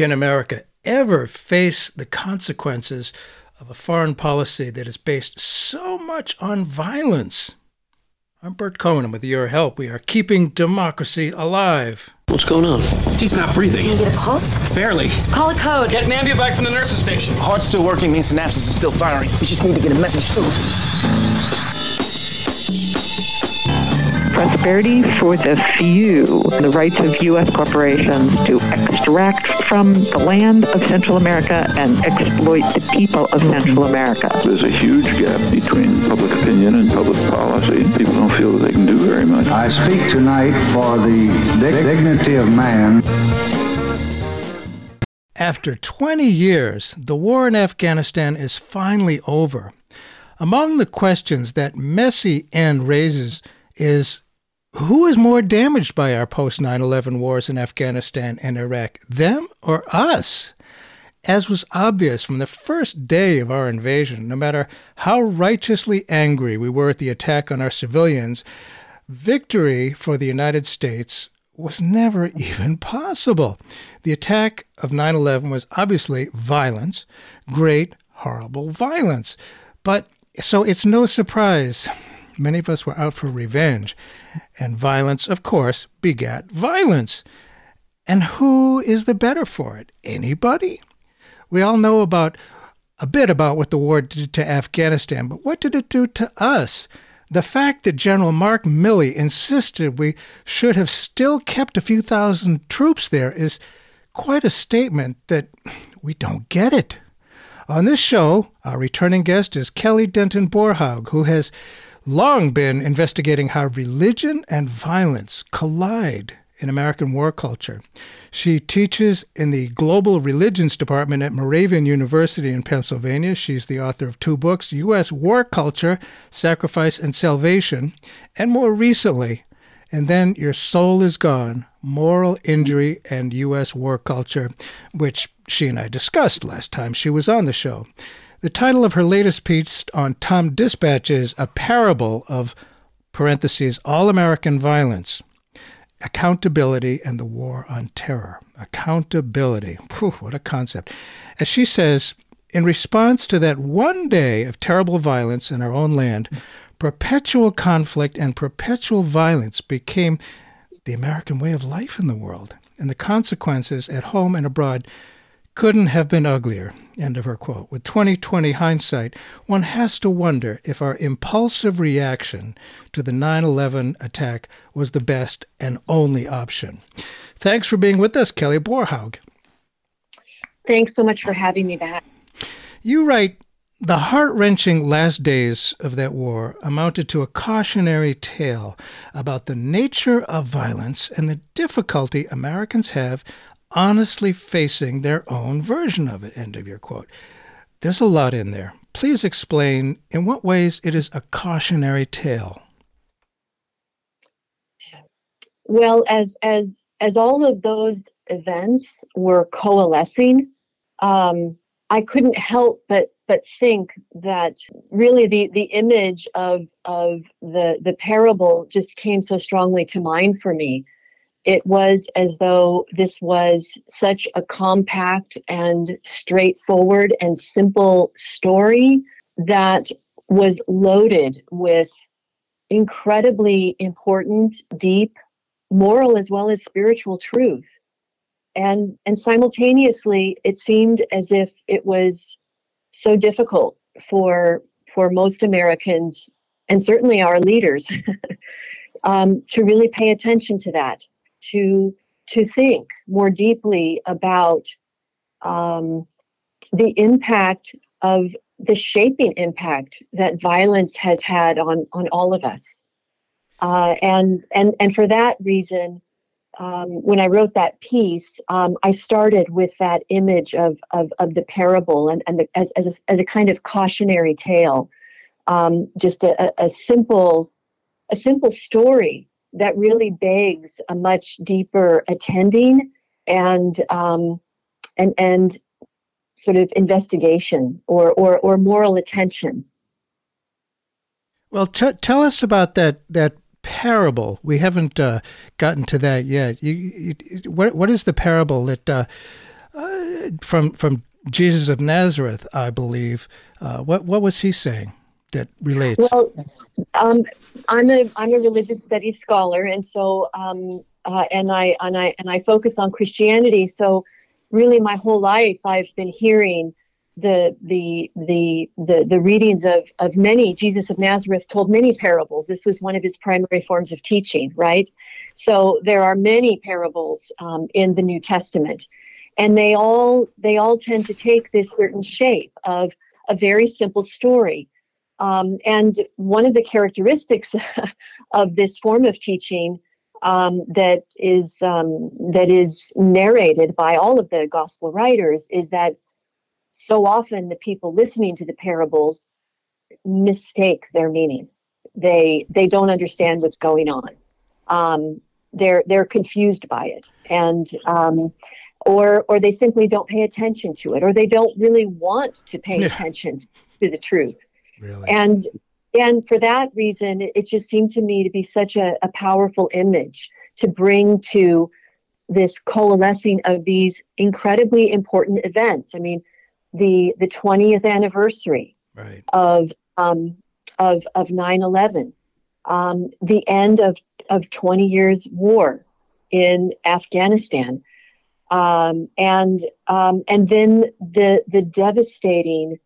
Can America ever face the consequences of a foreign policy that is based so much on violence? I'm Bert Cohen, and with your help, we are keeping democracy alive. What's going on? He's not breathing. Can you get a pulse? Barely. Call a code. Get an ambulance back from the nurse's station. Heart's still working means synapses is still firing. We just need to get a message through. prosperity for the few, the rights of U.S. corporations to extract from the land of Central America and exploit the people of Central America. There's a huge gap between public opinion and public policy. People don't feel that they can do very much. I speak tonight for the dignity of man. After 20 years, the war in Afghanistan is finally over. Among the questions that messy end raises is who is more damaged by our post 9 11 wars in Afghanistan and Iraq, them or us? As was obvious from the first day of our invasion, no matter how righteously angry we were at the attack on our civilians, victory for the United States was never even possible. The attack of 9 11 was obviously violence, great, horrible violence. But so it's no surprise Many of us were out for revenge. And violence, of course, begat violence. And who is the better for it? Anybody? We all know about a bit about what the war did to Afghanistan, but what did it do to us? The fact that General Mark Milley insisted we should have still kept a few thousand troops there is quite a statement that we don't get it. On this show, our returning guest is Kelly Denton Borhaug, who has long been investigating how religion and violence collide in American war culture. She teaches in the Global Religions Department at Moravian University in Pennsylvania. She's the author of two books U.S. War Culture, Sacrifice and Salvation, and more recently, And Then Your Soul is Gone Moral Injury and U.S. War Culture, which she and I discussed last time she was on the show. The title of her latest piece on TomDispatch is A Parable of parentheses All American Violence, Accountability and the War on Terror. Accountability. Whew, what a concept. As she says, in response to that one day of terrible violence in our own land, perpetual conflict and perpetual violence became the American way of life in the world. And the consequences at home and abroad couldn't have been uglier. End of her quote. With 2020 hindsight, one has to wonder if our impulsive reaction to the 9 11 attack was the best and only option. Thanks for being with us, Kelly Borhaug. Thanks so much for having me back. You write the heart wrenching last days of that war amounted to a cautionary tale about the nature of violence and the difficulty Americans have honestly facing their own version of it. End of your quote. There's a lot in there. Please explain in what ways it is a cautionary tale. Well, as as as all of those events were coalescing, um, I couldn't help but but think that really the the image of of the the parable just came so strongly to mind for me it was as though this was such a compact and straightforward and simple story that was loaded with incredibly important, deep, moral as well as spiritual truth. And and simultaneously it seemed as if it was so difficult for for most Americans and certainly our leaders um, to really pay attention to that to to think more deeply about um, the impact of the shaping impact that violence has had on on all of us. Uh, and and and for that reason um, when I wrote that piece, um, I started with that image of of, of the parable and, and the, as, as, a, as a kind of cautionary tale, um, just a, a simple a simple story that really begs a much deeper attending and um, and and sort of investigation or or, or moral attention. Well, t- tell us about that that parable. We haven't uh, gotten to that yet. You, you, what what is the parable that uh, uh, from from Jesus of Nazareth, I believe. Uh, what what was he saying that relates? Well, um, I'm a I'm a religious studies scholar, and so um, uh, and I and I and I focus on Christianity. So really, my whole life, I've been hearing the the the the, the readings of of many. Jesus of Nazareth told many parables. This was one of his primary forms of teaching, right? So there are many parables um, in the New Testament, and they all they all tend to take this certain shape of a very simple story. Um, and one of the characteristics of this form of teaching um, that is um, that is narrated by all of the gospel writers is that so often the people listening to the parables mistake their meaning. They they don't understand what's going on. Um, they're they're confused by it, and um, or or they simply don't pay attention to it, or they don't really want to pay Yeah. attention to the truth. Really? And and for that reason, it just seemed to me to be such a, a powerful image to bring to this coalescing of these incredibly important events. I mean, the the 20th anniversary right. of um, of of 9/11, um, the end of of 20 years war in Afghanistan, um, and um, and then the the devastating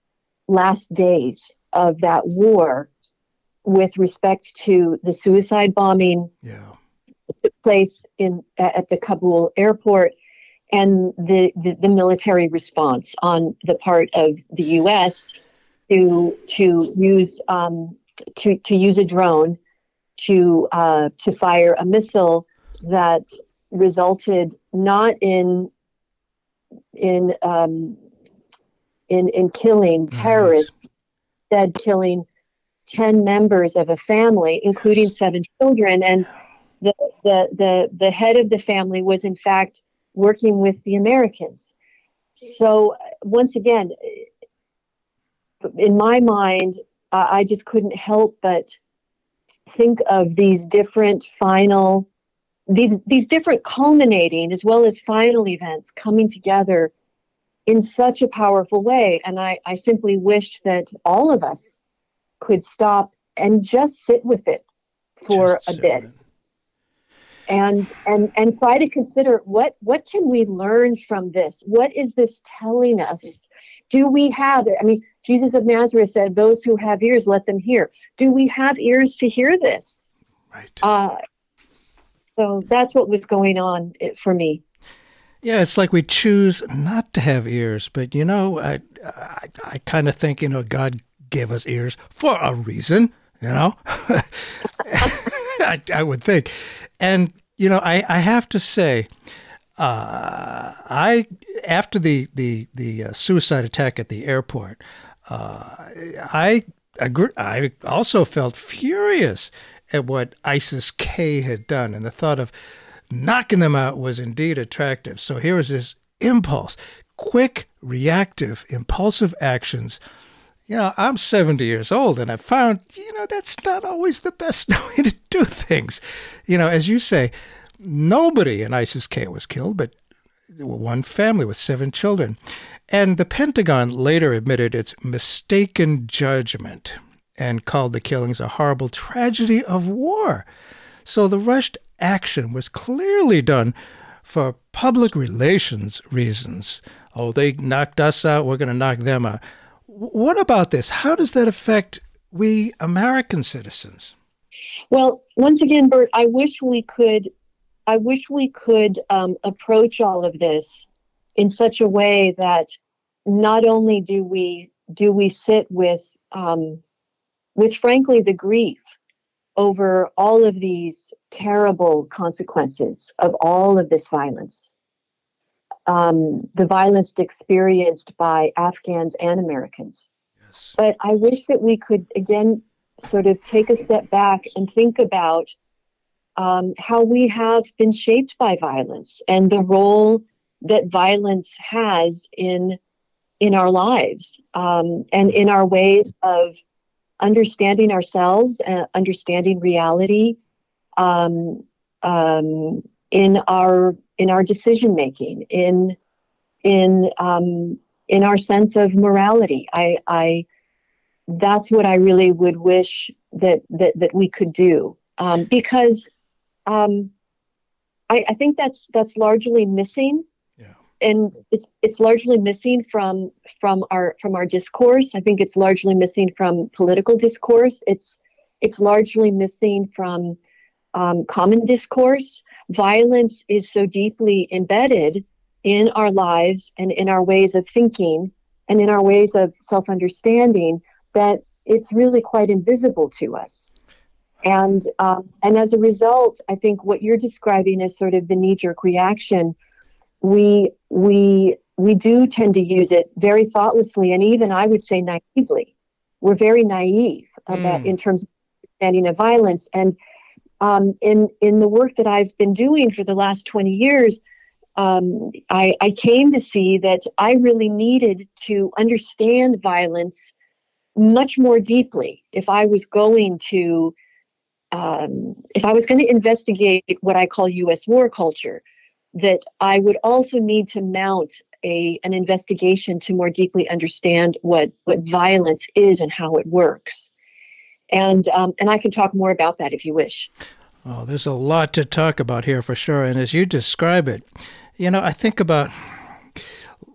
last days of that war with respect to the suicide bombing Yeah. that took place in at the Kabul airport and the, the, the military response on the part of the U.S. to to use um, to to use a drone to uh, to fire a missile that resulted not in in um, in in killing terrorists, instead killing ten members of a family, including seven children, and the, the the the head of the family was in fact working with the Americans. So once again, in my mind, I I just couldn't help but think of these different final these these different culminating as well as final events coming together in such a powerful way. And i i simply wish that all of us could stop and just sit with it for Just a bit. it. and and and try to consider what what can we learn from this? What is this telling us? Do we have it i mean jesus of nazareth said those who have ears let them hear. Do we have ears to hear this? Right. uh so that's what was going on for me Yeah, it's like we choose not to have ears, but you know, I I, I kind of think you know God gave us ears for a reason. You know, I, I would think, and you know, I I have to say, uh, I after the the the uh, suicide attack at the airport, uh, I agree, I also felt furious at what ISIS K had done, and the thought of knocking them out was indeed attractive. So here was this impulse, quick, reactive, impulsive actions. You know, I'm 70 years old and I found, you know, that's not always the best way to do things. You know, as you say, nobody in ISIS K was killed, but one family with seven children. And the Pentagon later admitted its mistaken judgment and called the killings a horrible tragedy of war. So the rushed action was clearly done for public relations reasons. Oh, they knocked us out, we're going to knock them out. What about this? How does that affect we American citizens? Well, once again, Bert, I wish we could, I wish we could um, approach all of this in such a way that not only do we do we sit with, um, with frankly the grief over all of these terrible consequences of all of this violence, um, the violence experienced by Afghans and Americans. Yes. But I wish that we could again sort of take a step back and think about um, how we have been shaped by violence and the role that violence has in in our lives um, and in our ways of understanding ourselves and understanding reality um, um, in our in our decision making in in um, in our sense of morality. I, I that's what I really would wish that that that we could do um, because um, I, I think that's that's largely missing and it's it's largely missing from from our from our discourse. I think it's largely missing from political discourse. It's it's largely missing from um, common discourse. Violence is so deeply embedded in our lives and in our ways of thinking and in our ways of self understanding that it's really quite invisible to us. And um, and as a result, I think what you're describing is sort of the knee jerk reaction we we we do tend to use it very thoughtlessly and even I would say naively. We're very naive about mm. in terms of understanding of violence. And um, in in the work that I've been doing for the last 20 years, um, I, I came to see that I really needed to understand violence much more deeply if I was going to um, if I was going to investigate what I call U.S. war culture, that I would also need to mount a, an investigation to more deeply understand what, what violence is and how it works. And, um, and I can talk more about that if you wish. Oh, there's a lot to talk about here for sure. And as you describe it, you know, I think about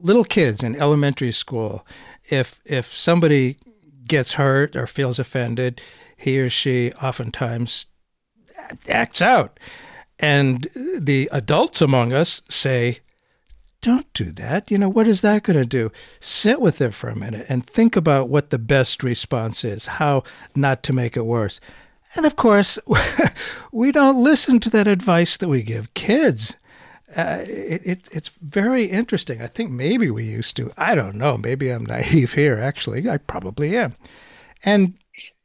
little kids in elementary school. If if somebody gets hurt or feels offended, he or she oftentimes acts out. And the adults among us say, don't do that. You know, what is that going to do? Sit with it for a minute and think about what the best response is, how not to make it worse. And of course, we don't listen to that advice that we give kids. Uh, it, it, it's very interesting. I think maybe we used to. I don't know. Maybe I'm naive here, actually. I probably am. And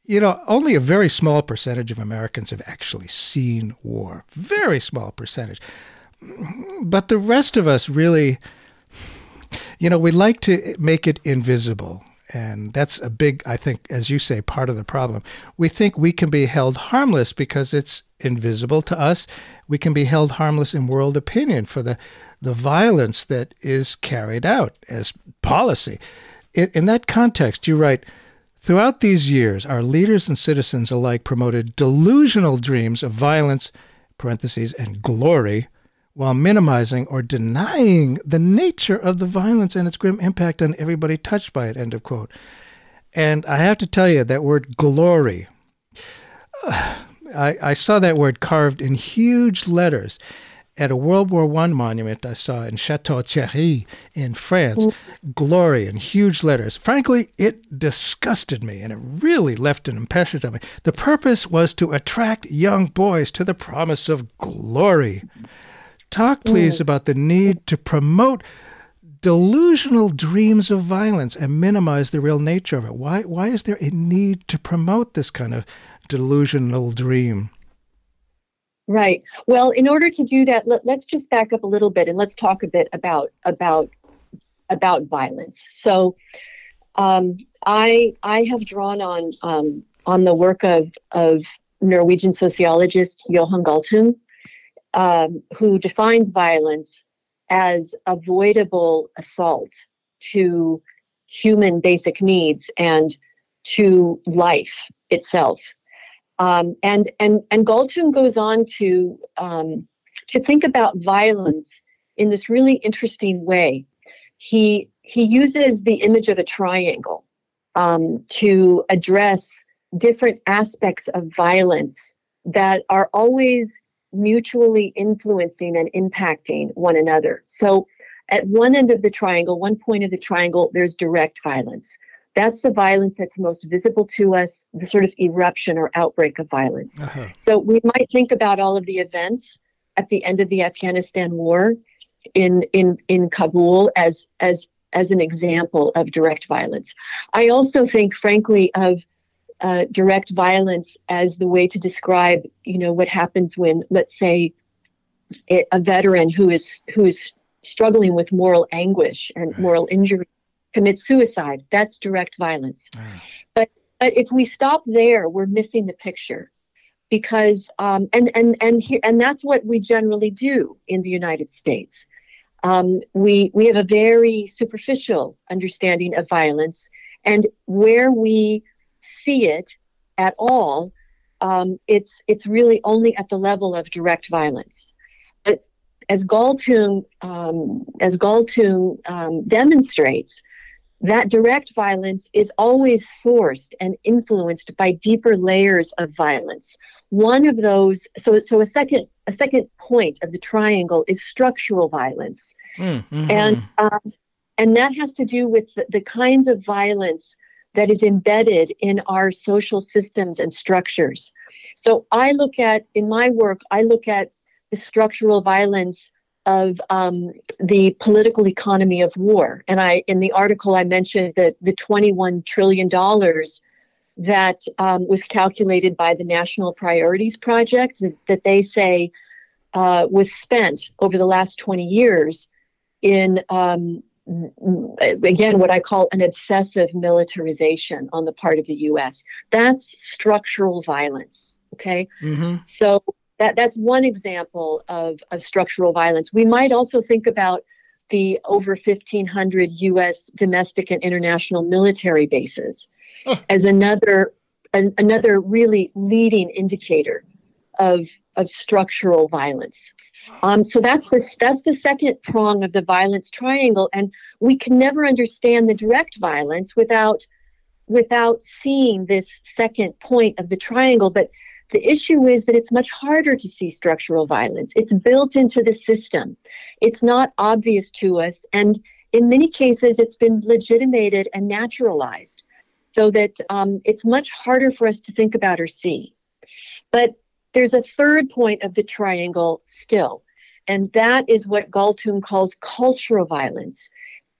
you know, only a very small percentage of Americans have actually seen war. Very small percentage. But the rest of us really, you know, we like to make it invisible. And that's a big, I think, as you say, part of the problem. We think we can be held harmless because it's invisible to us. We can be held harmless in world opinion for the, the violence that is carried out as policy. In, in that context, you write, Throughout these years, our leaders and citizens alike promoted delusional dreams of violence, parentheses, and glory, while minimizing or denying the nature of the violence and its grim impact on everybody touched by it, end of quote. And I have to tell you, that word glory, I, I saw that word carved in huge letters at a World War I monument I saw in Chateau Thierry in France, glory in huge letters. Frankly, it disgusted me and it really left an impression on me. The purpose was to attract young boys to the promise of glory. Talk, please, about the need to promote delusional dreams of violence and minimize the real nature of it. Why, why is there a need to promote this kind of delusional dream? Right. Well, in order to do that, let, us just back up a little bit and let's talk a bit about about about violence. So, um, I I have drawn on um, on the work of of Norwegian sociologist Johan Galtung, um, who defines violence as avoidable assault to human basic needs and to life itself. Um, and and and Galtung goes on to um, to think about violence in this really interesting way. He he uses the image of a triangle um, to address different aspects of violence that are always mutually influencing and impacting one another. So, at one end of the triangle, one point of the triangle, there's direct violence. That's the violence that's most visible to us, the sort of eruption or outbreak of violence. Uh-huh. So we might think about all of the events at the end of the Afghanistan war in in in Kabul as as as an example of direct violence. I also think, frankly, of uh, direct violence as the way to describe, you know, what happens when, let's say, a veteran who is who is struggling with moral anguish and moral injury commit suicide. That's direct violence. Mm. But but if we stop there, we're missing the picture, because um, and and and here and that's what we generally do in the United States. Um, we we have a very superficial understanding of violence, and where we see it at all, um, it's it's really only at the level of direct violence. But as Galtung um, as Galtung um, demonstrates, that direct violence is always sourced and influenced by deeper layers of violence. One of those, so so a second a second point of the triangle is structural violence, Mm-hmm. and um, and that has to do with the, the kinds of violence that is embedded in our social systems and structures. So I look at in my work, I look at the structural violence of um, the political economy of war. And I, in the article, I mentioned that the 21 trillion dollars that um, was calculated by the National Priorities Project that, that they say uh, was spent over the last 20 years in um, again what I call an obsessive militarization on the part of the U.S. That's structural violence. Okay, Mm-hmm. so that that's one example of, of structural violence. We might also think about the over 1,500 U.S. domestic and international military bases as another an, another really leading indicator of of structural violence. Um, so that's the that's the second prong of the violence triangle, and we can never understand the direct violence without without seeing this second point of the triangle. But the issue is that it's much harder to see structural violence. It's built into the system. It's not obvious to us, and in many cases, it's been legitimated and naturalized, so that um, it's much harder for us to think about or see. But there's a third point of the triangle still, and that is what Galtung calls cultural violence.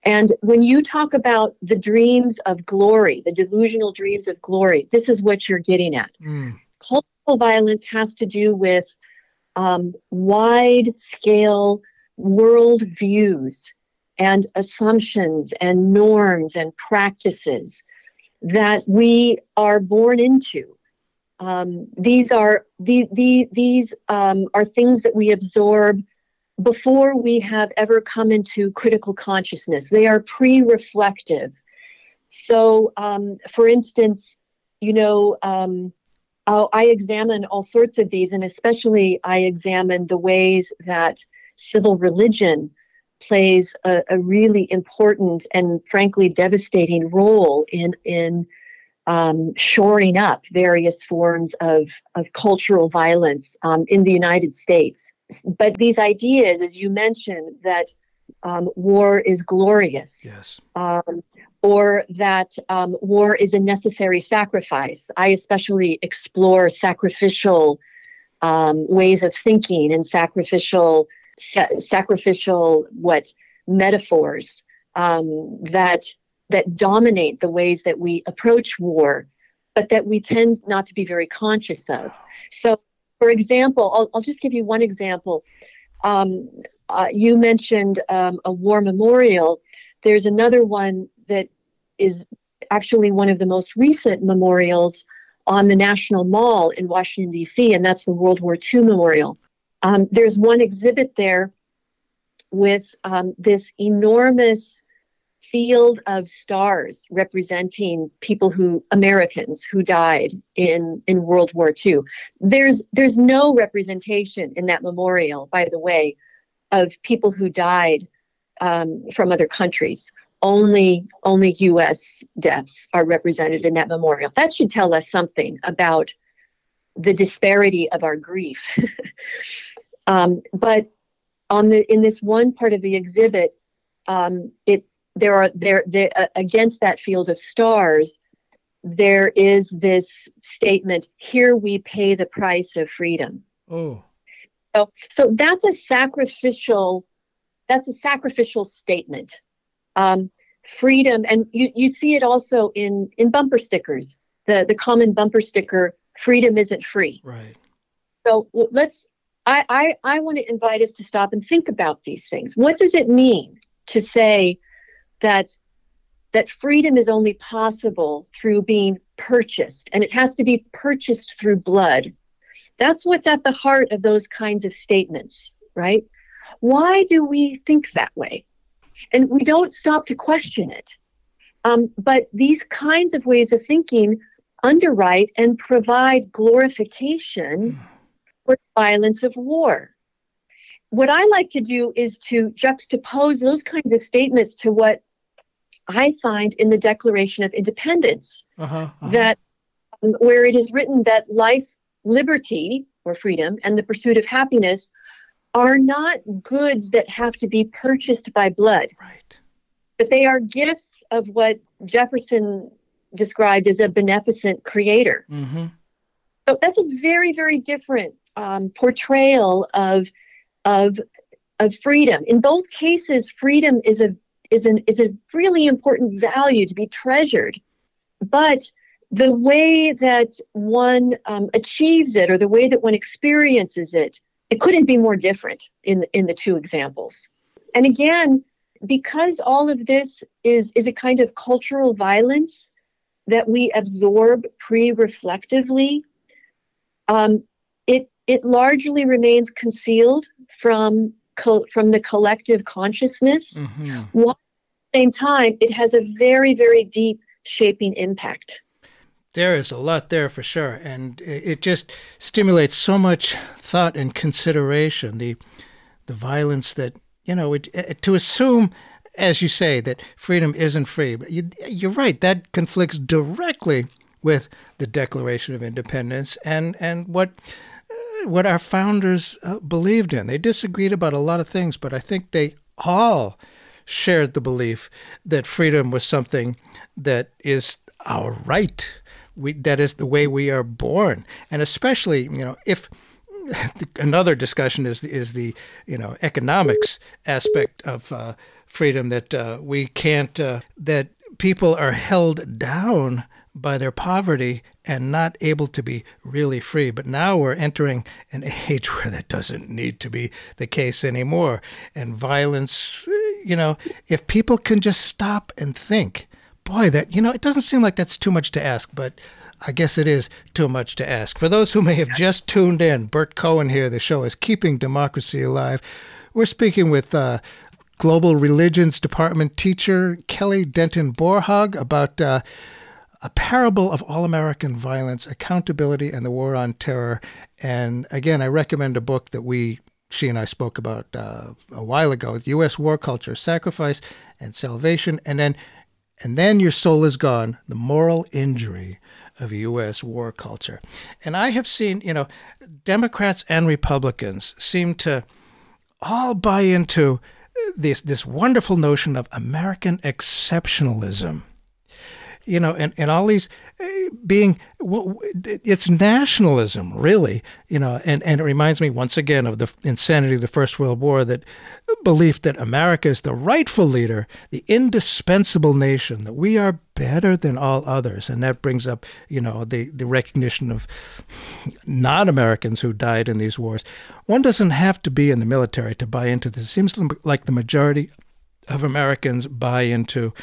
And when you talk about the dreams of glory, the delusional dreams of glory, this is what you're getting at. Mm. Cultural violence has to do with um, wide scale world views and assumptions and norms and practices that we are born into um, these are these these, um, are things that we absorb before we have ever come into critical consciousness. They are pre-reflective. So, um, for instance, you know, um, I'll- I examine all sorts of these, and especially I examine the ways that civil religion plays a, a really important and frankly devastating role in in um, shoring up various forms of, of cultural violence um, in the United States. But these ideas, as you mentioned, that um, war is glorious, Yes. Or that um, war is a necessary sacrifice. I especially explore sacrificial um, ways of thinking and sacrificial sa- sacrificial what metaphors um, that that dominate the ways that we approach war, but that we tend not to be very conscious of. So, for example, I'll, I'll just give you one example. Um, uh, you mentioned um, a war memorial. There's another one is actually one of the most recent memorials on the National Mall in Washington, D.C., and that's the World War II Memorial. Um, there's one exhibit there with um, this enormous field of stars representing people who Americans who died in in World War II. There's there's no representation in that memorial, by the way, of people who died um, from other countries. Only only U.S. deaths are represented in that memorial. That should tell us something about the disparity of our grief. um, but on the in this one part of the exhibit, um, it there are there, there uh, against that field of stars there is this statement here we pay the price of freedom Oh. so so that's a sacrificial that's a sacrificial statement um, freedom and you, you see it also in in bumper stickers. The the common bumper sticker freedom isn't free. Right. so let's I, I i want to invite us to stop and think about these things. What does it mean to say that that freedom is only possible through being purchased and it has to be purchased through blood? That's what's at the heart of those kinds of statements right? Why do we think that way? And we don't stop to question it. Um, but these kinds of ways of thinking underwrite and provide glorification for violence of war. What I like to do is to juxtapose those kinds of statements to what I find in the Declaration of Independence, Uh-huh, uh-huh. that um, where it is written that life, liberty, or freedom, and the pursuit of happiness are not goods that have to be purchased by blood, right. but they are gifts of what Jefferson described as a beneficent creator. Mm-hmm. So that's a very, very different um, portrayal of of of freedom. In both cases, freedom is a is an is a really important value to be treasured, but the way that one um, achieves it or the way that one experiences it, it couldn't be more different in in the two examples. And again, because all of this is is a kind of cultural violence that we absorb pre-reflectively, um, it it largely remains concealed from co- from the collective consciousness. Mm-hmm. While at the same time, it has a very very deep shaping impact. There is a lot there for sure, and it just stimulates so much thought and consideration. The the violence that you know it, it- to assume, as you say, that freedom isn't free. You, you're right. That conflicts directly with the Declaration of Independence and and what uh, what our founders uh, believed in. They disagreed about a lot of things, but I think they all shared the belief that freedom was something that is our right. We, that is the way we are born, and especially you know if another discussion is the, is the you know economics aspect of uh, freedom that uh, we can't uh, that people are held down by their poverty and not able to be really free. But now we're entering an age where that doesn't need to be the case anymore. And violence, you know, if people can just stop and think, boy, that, you know, it doesn't seem like that's too much to ask, but I guess it is too much to ask. For those who may have just tuned in, Bert Cohen here. The show is Keeping Democracy Alive. We're speaking with uh, Global Religions Department teacher Kelly Denton Borhaug about uh, a parable of all American violence, accountability, and the war on terror. And again, I recommend a book that we, she and I spoke about uh, a while ago: U.S. War Culture, Sacrifice, and Salvation. And then, and then your soul is gone: the moral injury of U.S. war culture. And I have seen, you know, Democrats and Republicans seem to all buy into this this wonderful notion of American exceptionalism you know, and, and all these uh, being, it's nationalism, really, you know, and, and it reminds me once again of the insanity of the First World War that belief that America is the rightful leader, the indispensable nation, that we are better than all others. And that brings up, you know, the, the recognition of non Americans who died in these wars. One doesn't have to be in the military to buy into this. It seems like the majority of Americans buy into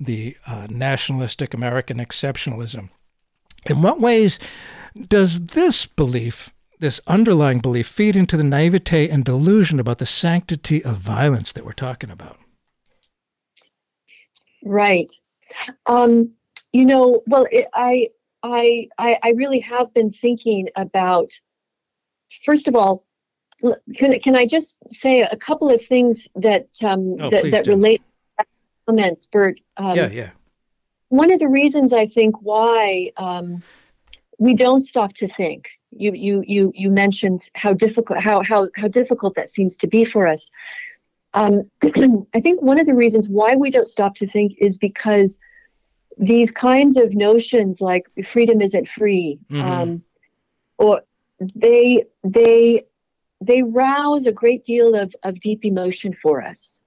the uh, nationalistic American exceptionalism. In what ways does this belief, this underlying belief, feed into the naivete and delusion about the sanctity of violence that we're talking about? Right. Um, you know, well, it, I, I, I, I really have been thinking about. First of all, can can I just say a couple of things that um, Oh, that, that do. relate to comments, Bert? Um, yeah, yeah. one of the reasons I think why um, we don't stop to think. You you you you mentioned how difficult how how how difficult that seems to be for us. Um, I think one of the reasons why we don't stop to think is because these kinds of notions like freedom isn't free, Mhm. um, or they they they rouse a great deal of, of deep emotion for us.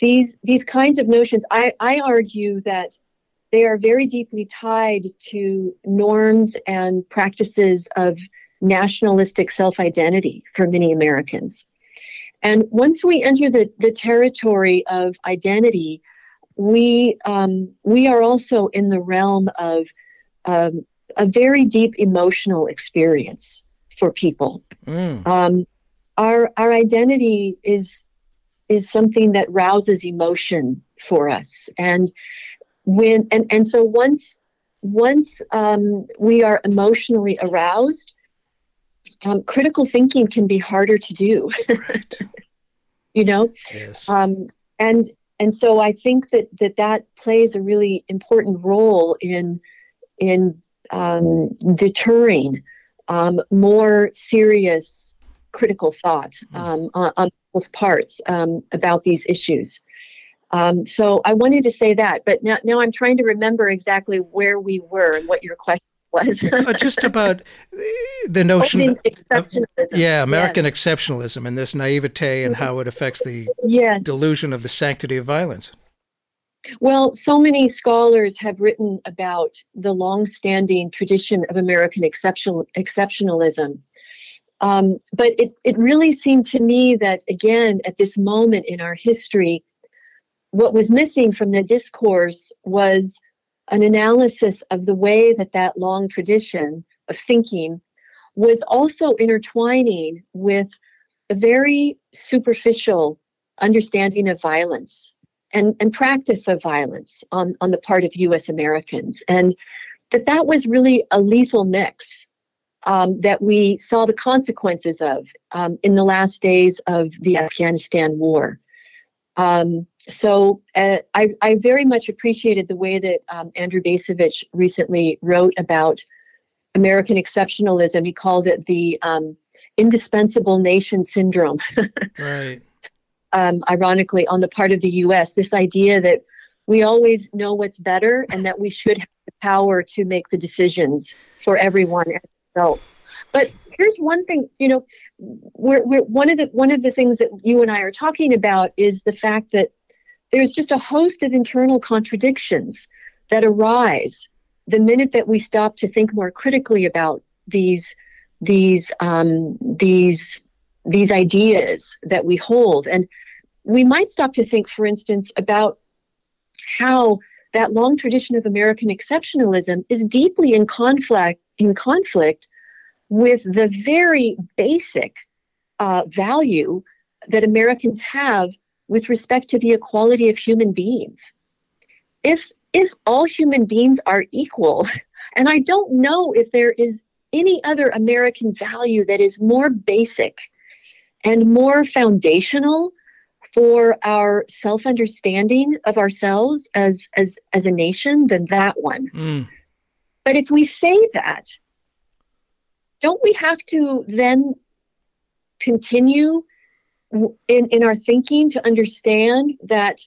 These these kinds of notions, I, I argue that they are very deeply tied to norms and practices of nationalistic self-identity for many Americans. And once we enter the, the territory of identity, we um, we are also in the realm of um, a very deep emotional experience for people. Mm. Um, our our identity is is something that rouses emotion for us and when and and so once once um, we are emotionally aroused um, critical thinking can be harder to do Right. you know Yes. um, and and so I think that that that plays a really important role in in um, deterring um, more serious critical thought um, on, on people's parts um, about these issues. Um, so I wanted to say that, but now, now I'm trying to remember exactly where we were and what your question was. Uh, just about the notion. Of- exceptionalism. yeah, American exceptionalism and this naivete and how it affects the Yes. delusion of the sanctity of violence. Well, so many scholars have written about the long-standing tradition of American exceptional, exceptionalism. Um, but it, it really seemed to me that, again, at this moment in our history, what was missing from the discourse was an analysis of the way that that long tradition of thinking was also intertwining with a very superficial understanding of violence and, and practice of violence on, on the part of US Americans. And that that was really a lethal mix um, that we saw the consequences of um, in the last days of the Afghanistan war. Um, so uh, I, I very much appreciated the way that um, Andrew Bacevich recently wrote about American exceptionalism. He called it the um, indispensable nation syndrome. Right. um, ironically, on the part of the U.S. This idea that we always know what's better and that we should have the power to make the decisions for everyone as adults. But here's one thing, you know, we're, we're one of the one of the things that you and I are talking about is the fact that there's just a host of internal contradictions that arise the minute that we stop to think more critically about these these um, these these ideas that we hold. And we might stop to think, for instance, about how that long tradition of American exceptionalism is deeply in conflict in conflict with the very basic uh, value that Americans have with respect to the equality of human beings. If if all human beings are equal, and I don't know if there is any other American value that is more basic and more foundational for our self-understanding of ourselves as as as a nation than that one. Mm. But if we say that, don't we have to then continue in, in our thinking to understand that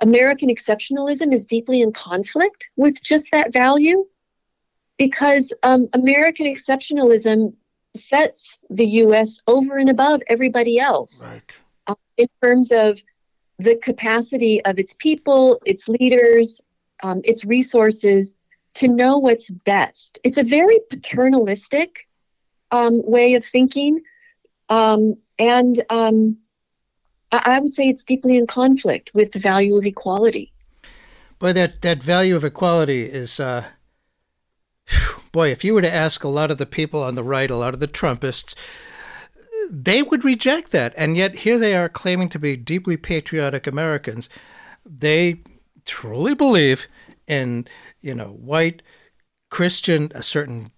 American exceptionalism is deeply in conflict with just that value? Because um, American exceptionalism sets the U.S. over and above everybody else Right. uh, in terms of the capacity of its people, its leaders, um, its resources to know what's best. It's a very paternalistic um, way of thinking, um, and um, I, would say it's deeply in conflict with the value of equality. Boy, that, that value of equality is, uh, boy, if you were to ask a lot of the people on the right, a lot of the Trumpists, they would reject that. And yet here they are claiming to be deeply patriotic Americans. They truly believe in, you know, white Christian, a certain,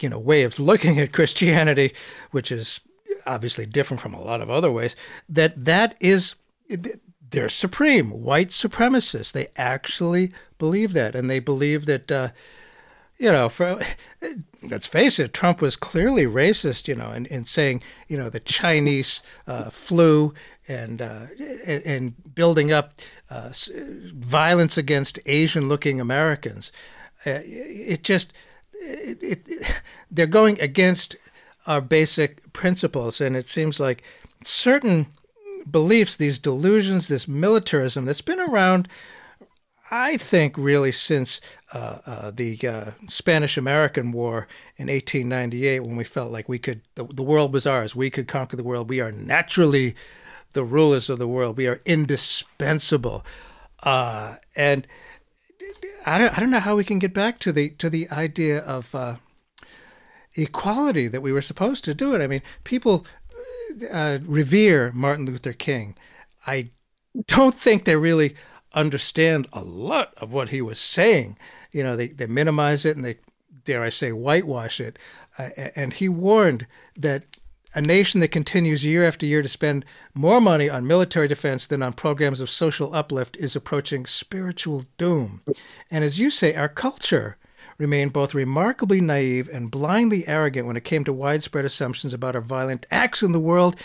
you know, way of looking at Christianity, which is obviously different from a lot of other ways, that that is they're supreme white supremacists. They actually believe that, and they believe that, uh, you know, for let's face it, Trump was clearly racist, you know, in, in saying, you know, the Chinese uh, flu and, uh, and building up uh, violence against Asian-looking Americans. Uh, it just it, it, they're going against our basic principles, and it seems like certain beliefs, these delusions, this militarism that's been around, I think, really since uh, uh, the uh, Spanish American War in 1898, when we felt like we could, the, the world was ours, we could conquer the world, we are naturally the rulers of the world, we are indispensable. Uh, and I don't, I don't know how we can get back to the to the idea of uh, equality that we were supposed to do it. I mean, people uh, revere Martin Luther King, I don't think they really understand a lot of what he was saying. You know, they, they minimize it and they, dare I say, whitewash it. Uh, and he warned that a nation that continues year after year to spend more money on military defense than on programs of social uplift is approaching spiritual doom. And as you say, our culture remained both remarkably naive and blindly arrogant when it came to widespread assumptions about our violent acts in the world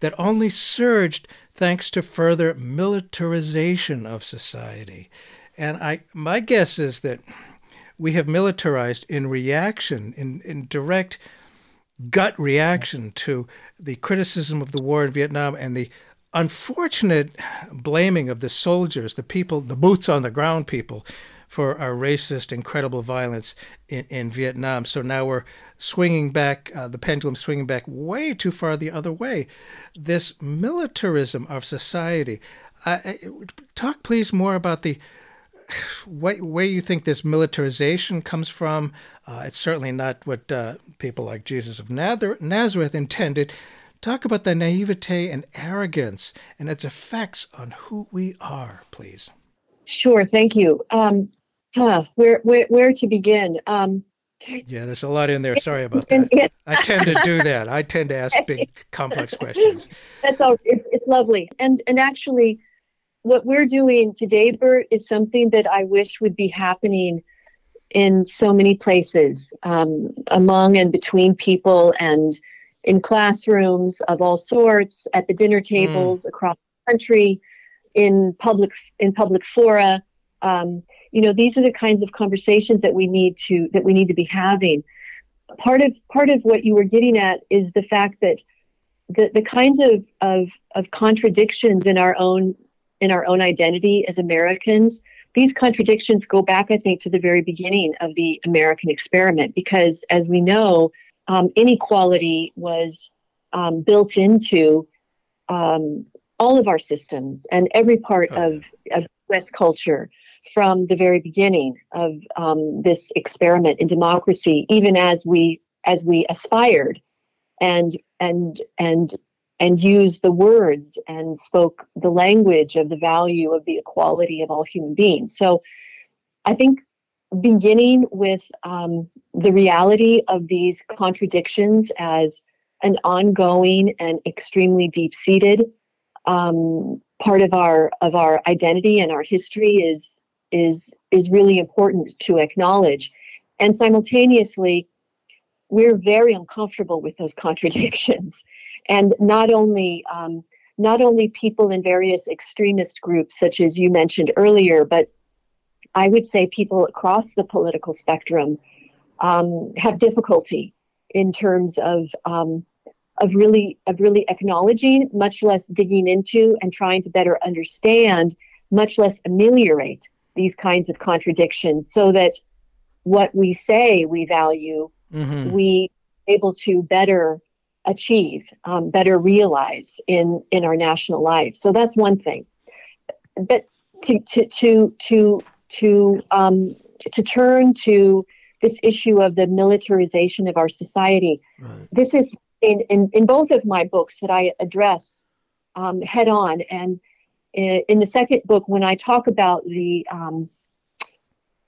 that only surged thanks to further militarization of society. And I my guess is that we have militarized in reaction, in, in direct gut reaction to the criticism of the war in Vietnam and the unfortunate blaming of the soldiers, the people, the boots on the ground people, for our racist, incredible violence in, in Vietnam. So now we're swinging back, uh, the pendulum swinging back way too far the other way. This militarism of society. Talk, please, more about the where you think this militarization comes from. Uh, it's certainly not what uh, people like Jesus of Nazareth intended. Talk about the naivete and arrogance and its effects on who we are, please. Sure, thank you. Um, huh, where, where, where to begin? Um, yeah, there's a lot in there. Sorry about that. I tend to do that. I tend to ask big, complex questions. That's all. It's, it's lovely. And and actually, what we're doing today, Bert, is something that I wish would be happening in so many places, um, among and between people, and in classrooms of all sorts, at the dinner tables mm. across the country, in public in public fora. Um, you know, these are the kinds of conversations that we need to that we need to be having. Part of part of what you were getting at is the fact that the, the kinds of, of, of contradictions in our own in our own identity as Americans, these contradictions go back, I think, to the very beginning of the American experiment, because as we know, um, inequality was um, built into um, all of our systems and every part oh. of, of U.S. culture from the very beginning of um, this experiment in democracy, even as we as we aspired and and and and used the words and spoke the language of the value of the equality of all human beings. So I think beginning with um, the reality of these contradictions as an ongoing and extremely deep-seated um, part of our of our identity and our history is is is really important to acknowledge. And simultaneously we're very uncomfortable with those contradictions. And not only um, not only people in various extremist groups, such as you mentioned earlier, but I would say people across the political spectrum um, have difficulty in terms of um, of really of really acknowledging, much less digging into and trying to better understand, much less ameliorate these kinds of contradictions, so that what we say we value, mm-hmm. we able to better achieve, um, better realize in in our national life. So that's one thing. But to to to to to um, to turn to this issue of the militarization of our society, right. this is in, in in both of my books that I address um, head on, and in the second book when I talk about the um,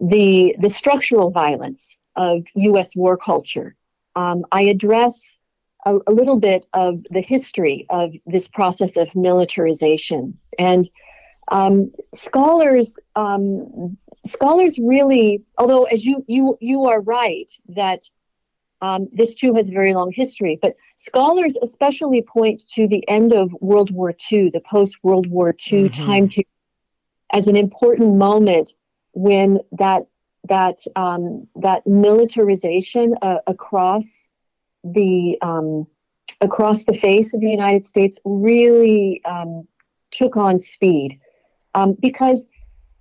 the the structural violence of U.S. war culture, um, I address a, a, little bit of the history of this process of militarization. And um, scholars um, scholars really, although as you you you are right that um, this too has a very long history, but scholars especially point to the end of World War II, the post World War II mm-hmm. time period, as an important moment when that that um, that militarization uh, across the um, across the face of the United States really um, took on speed um, because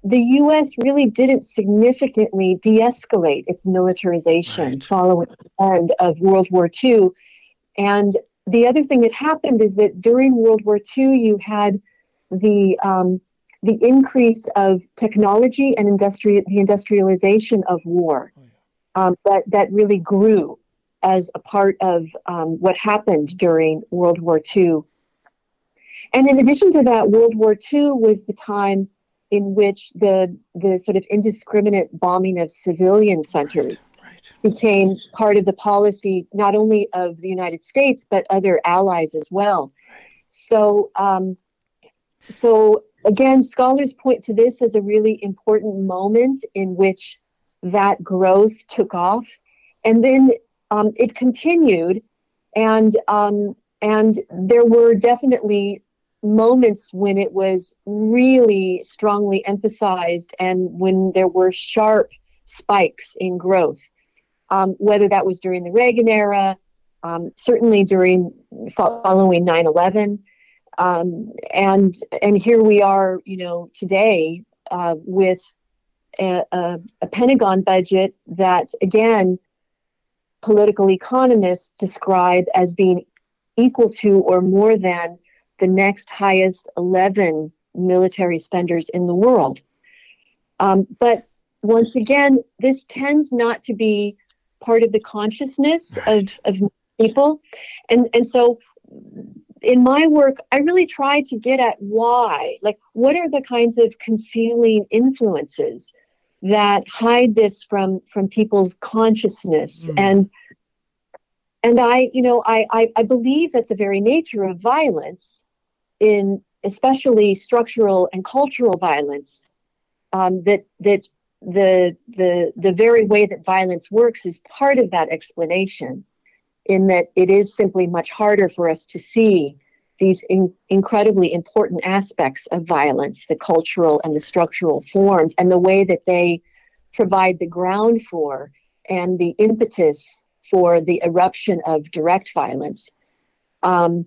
the U.S. really didn't significantly de-escalate its militarization right. following the end of World War II, and the other thing that happened is that during World War II, you had the um, the increase of technology and industri- the industrialization of war oh, um, that that really grew as a part of um, what happened during World War II. And in addition to that, World War II was the time in which the the sort of indiscriminate bombing of civilian centers Right. became part of the policy not only of the United States but other allies as well. So, um, so again, scholars point to this as a really important moment in which that growth took off, and then um, it continued, and um, and there were definitely moments when it was really strongly emphasized and when there were sharp spikes in growth, um, whether that was during the Reagan era, um, certainly during following 9 11. Um, and and here we are, you know, today uh, with a, a, a Pentagon budget that, again, political economists describe as being equal to or more than the next highest 11 military spenders in the world. Um, but once again, this tends not to be part of the consciousness of, of people. And, and so in my work, I really try to get at why. Like, what are the kinds of concealing influences that hide this from, from people's consciousness? And and I, you know, I, I, I believe that the very nature of violence, in especially structural and cultural violence, um, that that the the the very way that violence works is part of that explanation, in that it is simply much harder for us to see these in, incredibly important aspects of violence, the cultural and the structural forms, and the way that they provide the ground for and the impetus for the eruption of direct violence. Um,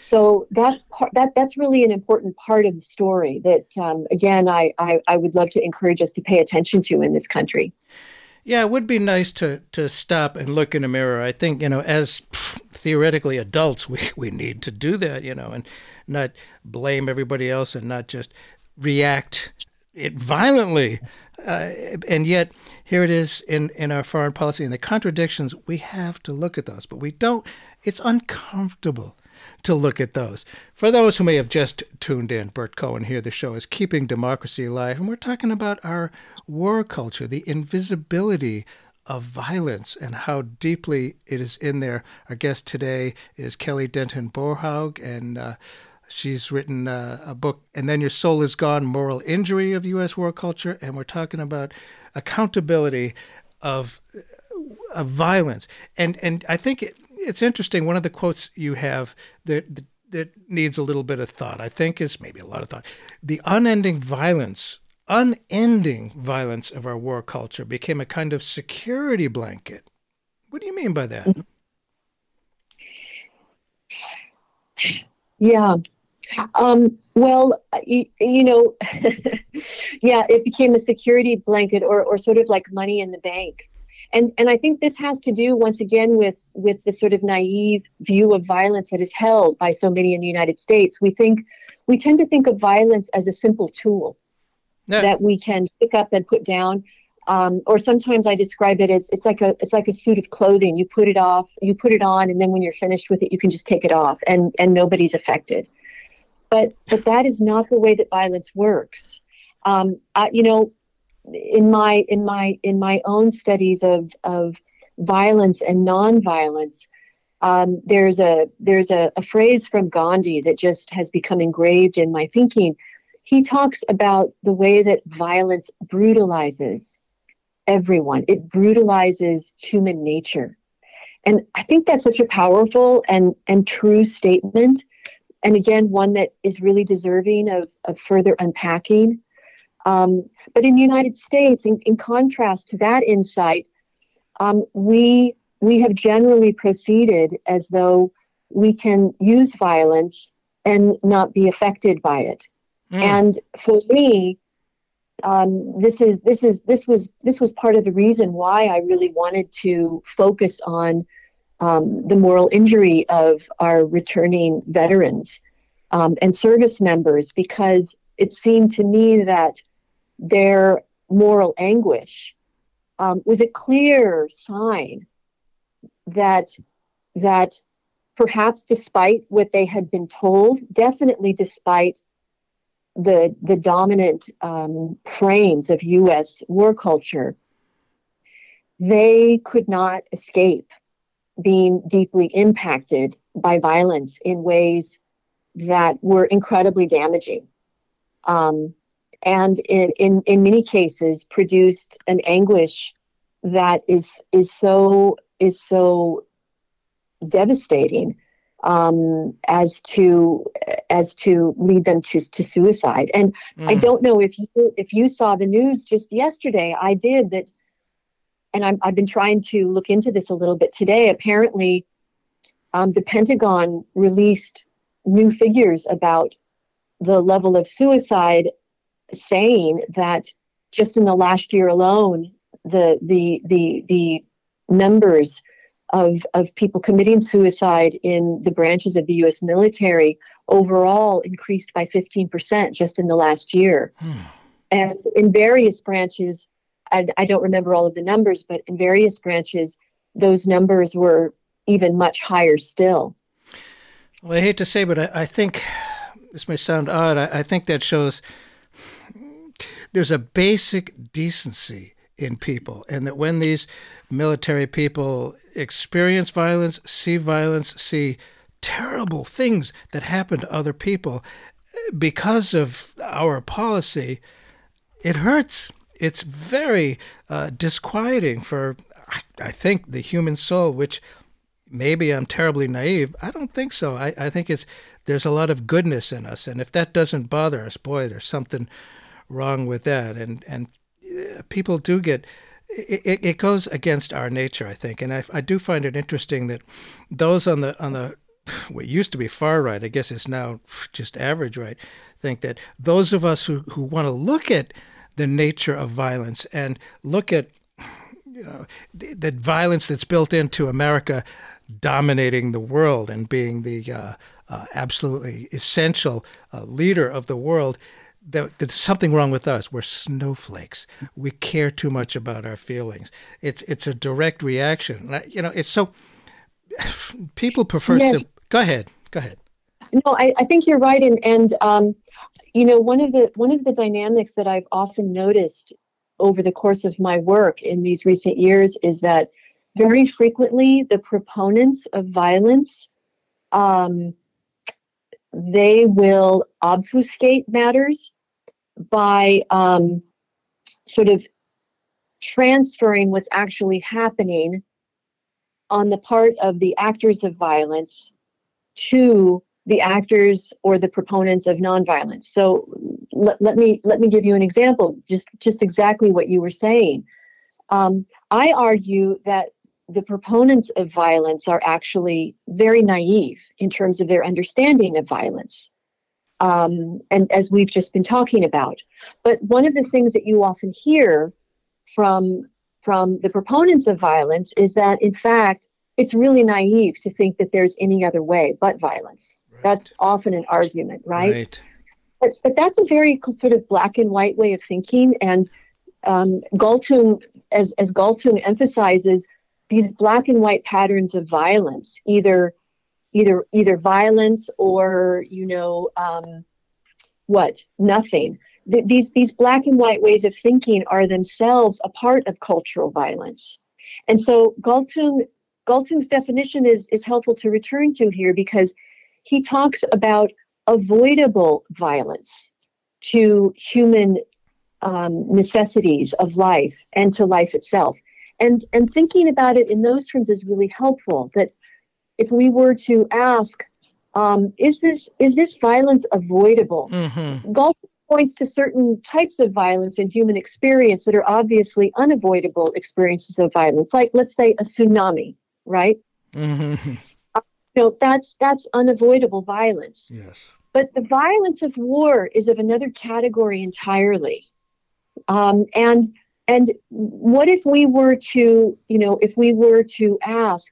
so that's part, that that's really an important part of the story that um, again I, I I would love to encourage us to pay attention to in this country. Yeah, it would be nice to to stop and look in a mirror. I think you know, as pff, theoretically adults, we we need to do that, you know, and not blame everybody else and not just react it violently. Uh, and yet, here it is in in our foreign policy and the contradictions. We have to look at those, but we don't. It's uncomfortable to look at those. For those who may have just tuned in, Bert Cohen here. The show is Keeping Democracy Alive, and we're talking about our war culture, the invisibility of violence, and how deeply it is in there. Our guest today is Kelly Denton Borhaug, and uh, she's written uh, a book, And Then Your Soul Is Gone Moral Injury of U.S. War Culture, and we're talking about accountability of, of violence. And, and I think it, it's interesting. One of the quotes you have that, that needs a little bit of thought, I think, is maybe a lot of thought. The unending violence, unending violence of our war culture became a kind of security blanket. What do you mean by that? Yeah. Um, well, you, you know, yeah, it became a security blanket or, or sort of like money in the bank. And, and I think this has to do once again with, with the sort of naive view of violence that is held by so many in the United States. We think we tend to think of violence as a simple tool No. that we can pick up and put down. Um, or sometimes I describe it as it's like a it's like a suit of clothing. You put it off, you put it on, and then when you're finished with it, you can just take it off, and and nobody's affected. But but that is not the way that violence works. Um, I, you know, in my in my in my own studies of of violence and nonviolence, um, there's a there's a, a phrase from Gandhi that just has become engraved in my thinking. He talks about the way that violence brutalizes everyone. It brutalizes human nature, and I think that's such a powerful and and true statement. And again, one that is really deserving of, of further unpacking. Um, but in the United States, in, in contrast to that insight, um, we we have generally proceeded as though we can use violence and not be affected by it. And for me, um, this is this is this was this was part of the reason why I really wanted to focus on um, the moral injury of our returning veterans um, and service members because it seemed to me that their moral anguish um, was a clear sign that that perhaps despite what they had been told, definitely despite the the dominant um, frames of U.S. war culture, they could not escape being deeply impacted by violence in ways that were incredibly damaging. Um, and in, in, in many cases produced an anguish that is is so is so devastating um, as to as to lead them to to suicide. And mm. I don't know if you if you saw the news just yesterday. I did that, and I'm, I've been trying to look into this a little bit today. Apparently, um, the Pentagon released new figures about the level of suicide, saying that just in the last year alone, the the the the numbers of, of people committing suicide in the branches of the US military overall increased by 15% just in the last year. Hmm. And in various branches, I, I don't remember all of the numbers, but in various branches, those numbers were even much higher still. Well, I hate to say, but I, I think this may sound odd. I, I think that shows there's a basic decency in people, and that when these military people experience violence, see violence, see terrible things that happen to other people because of our policy, it hurts. It's very uh, disquieting for, I think, the human soul, which maybe I'm terribly naive. I don't think so. I, I think it's there's a lot of goodness in us, and if that doesn't bother us, boy, there's something wrong with that. And and uh, people do get it, it goes against our nature, I think, and I, I do find it interesting that those on the on the what used to be far right, I guess is now just average right, think that those of us who, who want to look at the nature of violence and look at you know the, the violence that's built into America dominating the world and being the uh, uh, absolutely essential uh, leader of the world there's something wrong with us. We're snowflakes. We care too much about our feelings. It's it's a direct reaction. You know, it's so people prefer. Yes. To, go ahead. Go ahead. No, I, I think you're right, and and um, you know one of the one of the dynamics that I've often noticed over the course of my work in these recent years is that very frequently the proponents of violence um, they will obfuscate matters by um, sort of transferring what's actually happening on the part of the actors of violence to the actors or the proponents of nonviolence. So let, let me let me give you an example, just just exactly what you were saying. Um, I argue that the proponents of violence are actually very naive in terms of their understanding of violence. Um, and as we've just been talking about. But one of the things that you often hear from from the proponents of violence is that, in fact, it's really naive to think that there's any other way but violence. Right. That's often an argument, right? right. But, but that's a very sort of black and white way of thinking. And um, Galtung, as, as Galtung emphasizes, these black and white patterns of violence, either either either violence or you know um, what? Nothing. Th- these these black and white ways of thinking are themselves a part of cultural violence, and so Galtung Galtung's definition is is helpful to return to here because he talks about avoidable violence to human um, necessities of life and to life itself and and thinking about it in those terms is really helpful that if we were to ask um, is this is this violence avoidable? Mm-hmm. Galtung points to certain types of violence in human experience that are obviously unavoidable experiences of violence like let's say a tsunami right? Mm-hmm. uh, you know that's that's unavoidable violence. Yes. But the violence of war is of another category entirely. Um, and and what if we were to, you know, if we were to ask,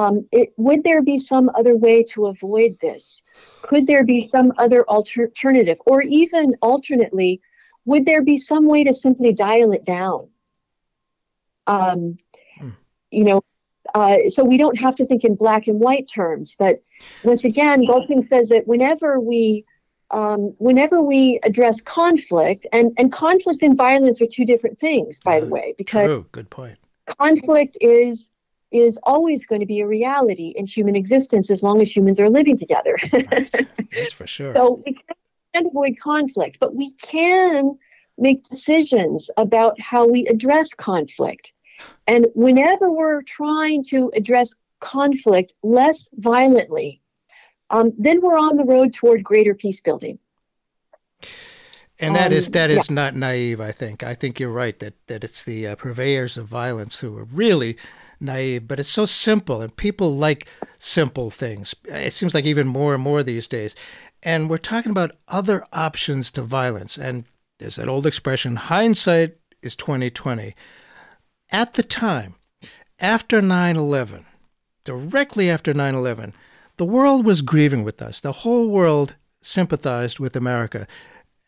um, it, would there be some other way to avoid this? Could there be some other alter- alternative? Or even alternately, would there be some way to simply dial it down? Um, hmm. You know, Uh, so we don't have to think in black and white terms. But once again, Galtung says that whenever we um, whenever we address conflict, and, and conflict and violence are two different things, by the way, because True. Good point. conflict is is always going to be a reality in human existence as long as humans are living together. Right. That's for sure. so we can't avoid conflict, but we can make decisions about how we address conflict. And whenever we're trying to address conflict less violently, um, then we're on the road toward greater peace building. And that is Um, that is not naive. I think. I think you're right that that it's the uh, purveyors of violence who are really naive. But it's so simple, and people like simple things. It seems like even more and more these days. And we're talking about other options to violence. And there's that old expression: hindsight is 2020. At the time, after 9/11, directly after 9/11, the world was grieving with us. The whole world sympathized with America.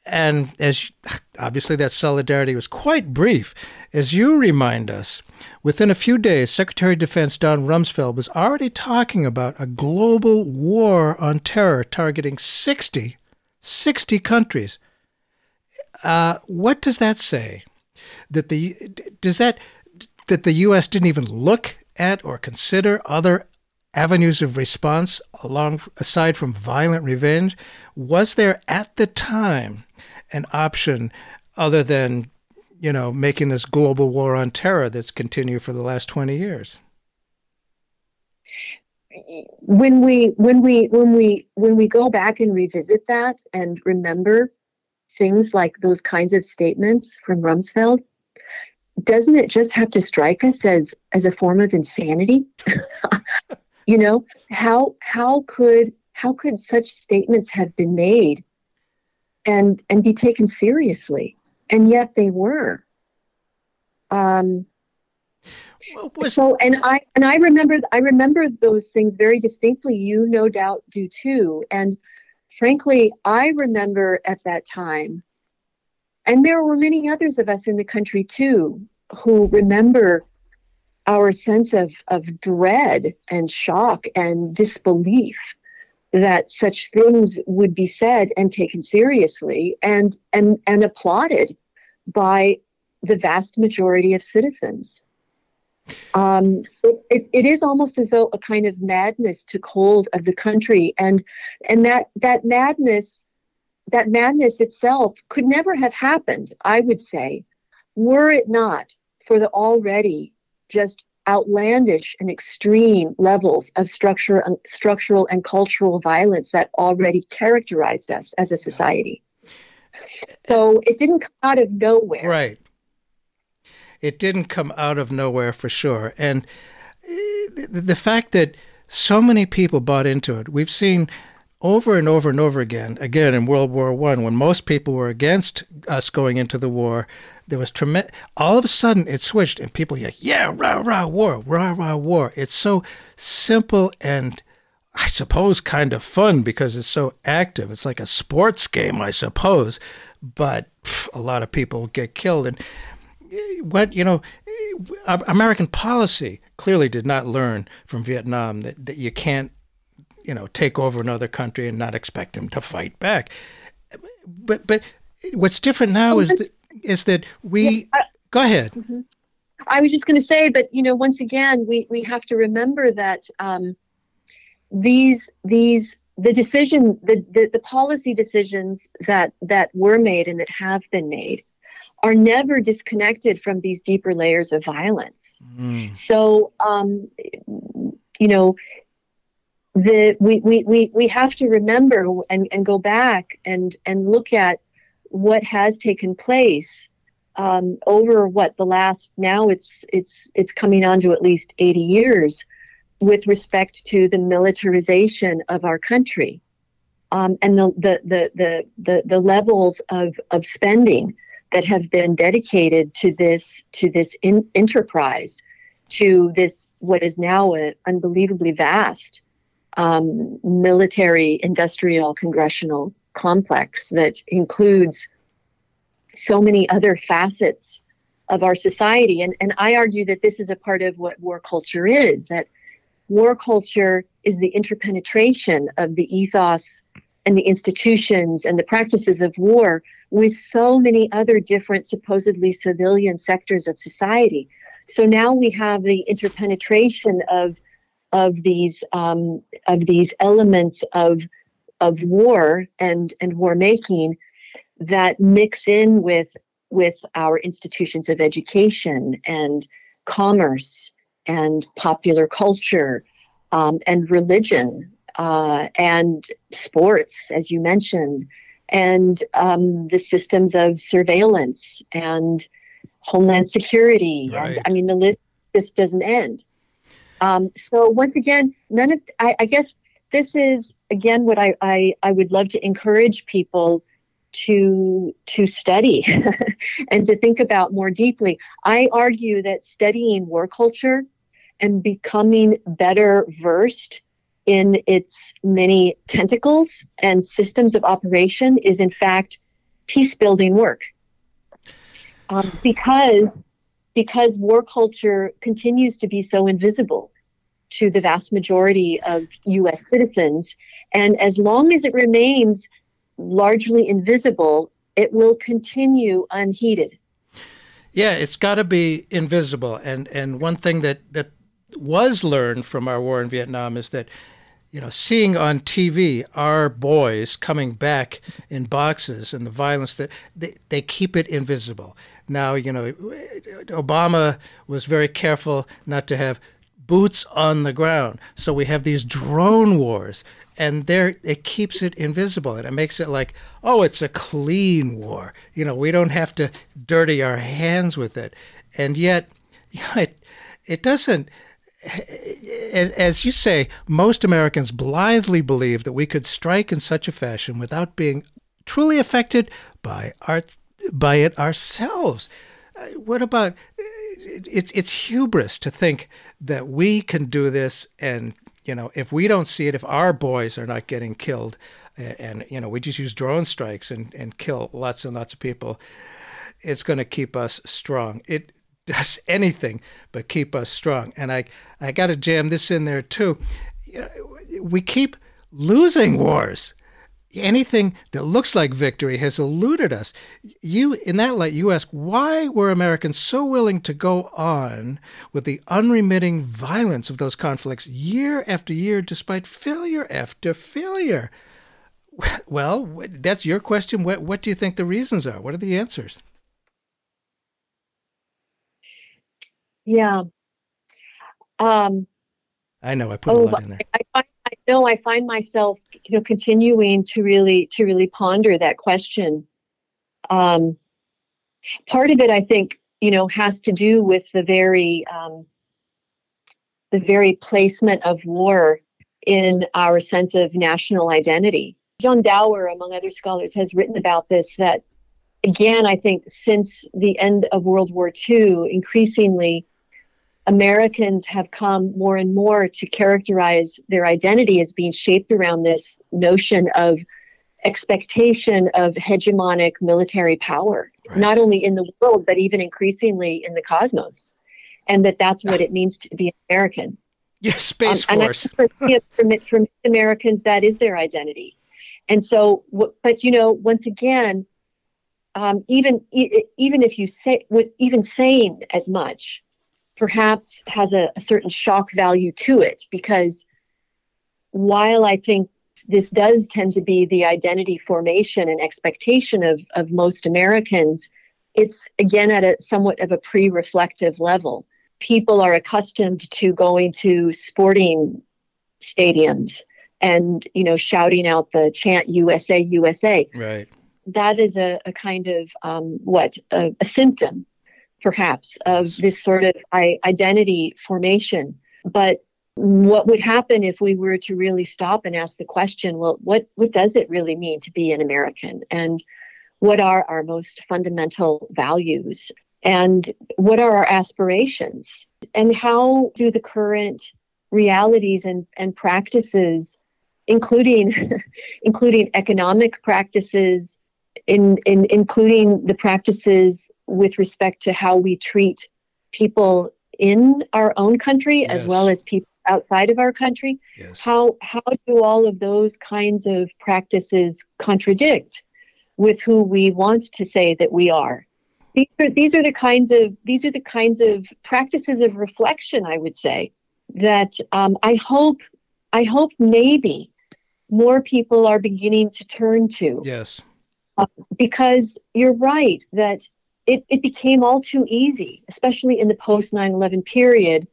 And as obviously that solidarity was quite brief, as you remind us, within a few days, Secretary of Defense Don Rumsfeld was already talking about a global war on terror targeting 60, 60 countries. Uh, what does that say? That the does that that the U.S. didn't even look at or consider other avenues of response along aside from violent revenge? Was there at the time an option other than, you know, making this global war on terror that's continued for the last 20 years? when we when we when we when we go back and revisit that and remember things like those kinds of statements from Rumsfeld, doesn't it just have to strike us as as a form of insanity? you know, how how could how could such statements have been made and and be taken seriously? And yet they were. Um, was so and i and i remember i remember those things very distinctly you no doubt do too and frankly i remember at that time and there were many others of us in the country too who remember our sense of of dread and shock and disbelief that such things would be said and taken seriously and and and applauded by the vast majority of citizens. Um, it, it, is almost as though a kind of madness took hold of the country and and that that madness that madness itself could never have happened i would say were it not for the already just outlandish and extreme levels of structure, structural and cultural violence that already characterized us as a society so it didn't come out of nowhere Right. It didn't come out of nowhere for sure. And eh, the, the fact that so many people bought into it, we've seen over and over and over again, again in World War One, when most people were against us going into the war, there was tremendous. All of a sudden, it switched, and people like, "Yeah, rah rah war, rah rah war." It's so simple and I suppose kind of fun because it's so active. It's like a sports game, I suppose, but pff, a lot of people get killed. And eh, what you know, eh, American policy clearly did not learn from Vietnam that, that you can't, you know, take over another country and not expect them to fight back. But but what's different now is that, is that we go ahead. I was just going to say, but you know, once again, we we have to remember that um, these these the decision the, the the policy decisions that that were made and that have been made are never disconnected from these deeper layers of violence. So, um, you know, the we, we, we, we have to remember and, and go back and, and look at what has taken place um, over what the last now it's it's it's coming on to at least 80 years with respect to the militarization of our country um, and the, the, the, the, the, the levels of, of spending that have been dedicated to this to this in, enterprise to this what is now an unbelievably vast um, military industrial congressional complex that includes so many other facets of our society. And, and I argue that this is a part of what war culture is that war culture is the interpenetration of the ethos and the institutions and the practices of war with so many other different supposedly civilian sectors of society. So now we have the interpenetration of of these um, of these elements of of war and and war making that mix in with with our institutions of education and commerce and popular culture um, and religion uh, and sports, as you mentioned, and um, the systems of surveillance and homeland security. Right. And, I mean, the list just doesn't end. Um, so once again, none of I, I guess this is again what I, I, I would love to encourage people to to study and to think about more deeply. I argue that studying war culture and becoming better versed in its many tentacles and systems of operation is in fact peace building work um, because because war culture continues to be so invisible to the vast majority of US citizens and as long as it remains largely invisible it will continue unheeded Yeah, it's got to be invisible. And and one thing that that was learned from our war in Vietnam is that you know, seeing on TV our boys coming back in boxes and the violence that they, they keep it invisible. Now, you know, Obama was very careful not to have boots on the ground. So we have these drone wars and there it keeps it invisible and it makes it like, oh, it's a clean war. You know, we don't have to dirty our hands with it. And yet, it it doesn't as, as you say, most Americans blindly believe that we could strike in such a fashion without being truly affected by our by it ourselves. Uh, What about it's it's hubris to think that we can do this and you know if we don't see it if our boys are not getting killed and, you know we just use drone strikes and and kill lots and lots of people it's going to keep us strong. It does anything but keep us strong. And i i got to jam this in there too. We keep losing wars anything that looks like victory has eluded us. You, in that light, you ask, why were Americans so willing to go on with the unremitting violence of those conflicts year after year, despite failure after failure? Well, that's your question. What, what do you think the reasons are? What are the answers? yeah um, I know I put a Oh, lot in there. I I find myself, you know, continuing to really to really ponder that question. Um, part of it, I think, you know, has to do with the very um, the very placement of war in our sense of national identity. John Dower, among other scholars, has written about this. That again, I think since the end of World War II, increasingly Americans have come more and more to characterize their identity as being shaped around this notion of expectation of hegemonic military power, Right. not only in the world, but even increasingly in the cosmos. And that that's what it means to be American. Yes, Space Um, and I Force. think for, for, for Americans, that is their identity. And so, but you know, once again, um, even even if you say with even saying as much, perhaps has a, a certain shock value to it because while I think this does tend to be the identity formation and expectation of, of most Americans, it's again at a somewhat of a pre-reflective level. People are accustomed to going to sporting stadiums and you know shouting out the chant USA USA Right. that is a, a kind of um, what a, a symptom perhaps of this sort of I, identity formation. But what would happen if we were to really stop and ask the question well what what does it really mean to be an american? And what are our most fundamental values? And what are our aspirations? And how do the current realities and, and practices including including economic practices in, in including the practices with respect to how we treat people in our own country Yes. as well as people outside of our country. Yes. How how do all of those kinds of practices contradict with who we want to say that we are? These are these are the kinds of these are the kinds of practices of reflection, I would say, that um, I hope I hope maybe more people are beginning to turn to Yes. because you're right that it, it became all too easy, especially in the post 9/11 period,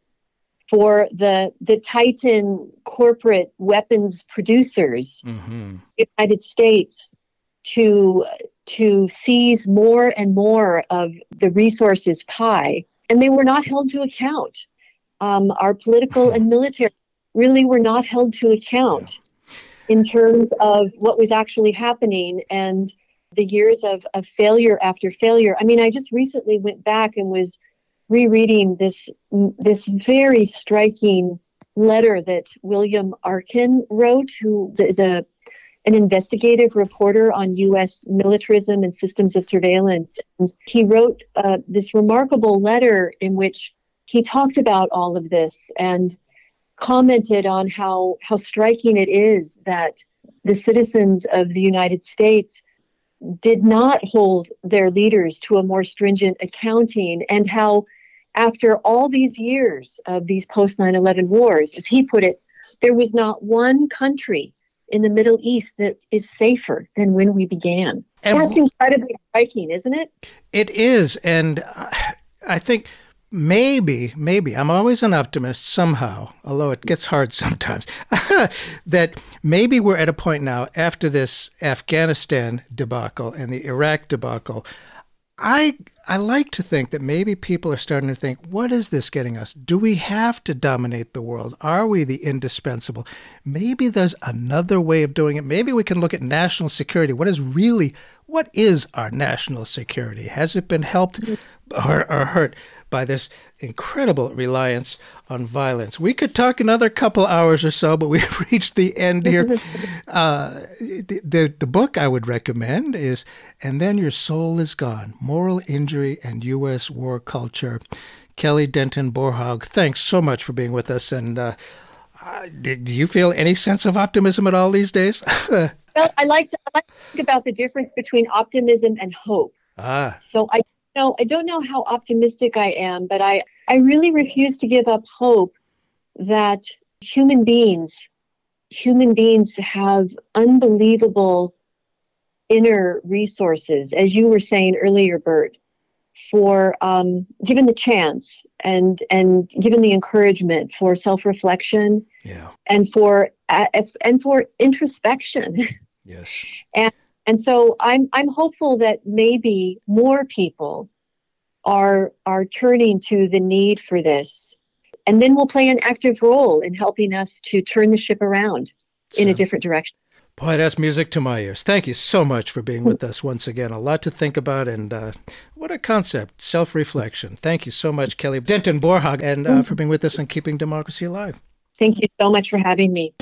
for the the Titan corporate weapons producers hmm United States to to seize more and more of the resources pie, and they were not held to account. Um, our political and military really were not held to account in terms of what was actually happening and the years of, of failure after failure. I mean, I just recently went back and was rereading this this very striking letter that William Arkin wrote, who is a an investigative reporter on U.S. militarism and systems of surveillance. And he wrote uh, this remarkable letter in which he talked about all of this and commented on how how striking it is that the citizens of the United States did not hold their leaders to a more stringent accounting and how after all these years of these post 9/11 wars as he put it there was not one country in the Middle East that is safer than when we began. And- That's incredibly striking, isn't it? It is, and I- I think maybe, maybe I'm always an optimist somehow, although it gets hard sometimes. that maybe we're at a point now after this Afghanistan debacle and the Iraq debacle. I I like to think that maybe people are starting to think, what is this getting us? Do we have to dominate the world? Are we the indispensable? Maybe there's another way of doing it. Maybe we can look at national security. What is really what is our national security? Has it been helped or, or hurt by this incredible reliance on violence? We could talk another couple hours or so, but we've reached the end here. Uh, the, the the book I would recommend is "And Then Your Soul Is Gone: Moral Injury and U.S. War Culture." Kelly Denton Borhaug, thanks so much for being with us. And uh, uh, do you feel any sense of optimism at all these days? Well, I like to, I like to think about the difference between optimism and hope. ah, So I know I don't know how optimistic I am, but I I really refuse to give up hope that human beings human beings have unbelievable inner resources, as you were saying earlier, Bert, for um, given the chance and and given the encouragement for self reflection yeah, and for uh, and for introspection. yes. And and so I'm I'm hopeful that maybe more people are are turning to the need for this. And then we'll play an active role in helping us to turn the ship around in a different direction. Boy, that's music to my ears. Thank you so much for being with us once again. A lot to think about, and uh, what a concept self reflection. Thank you so much, Kelly Denton Borhaug, and uh, for being with us and keeping democracy alive. Thank you so much for having me.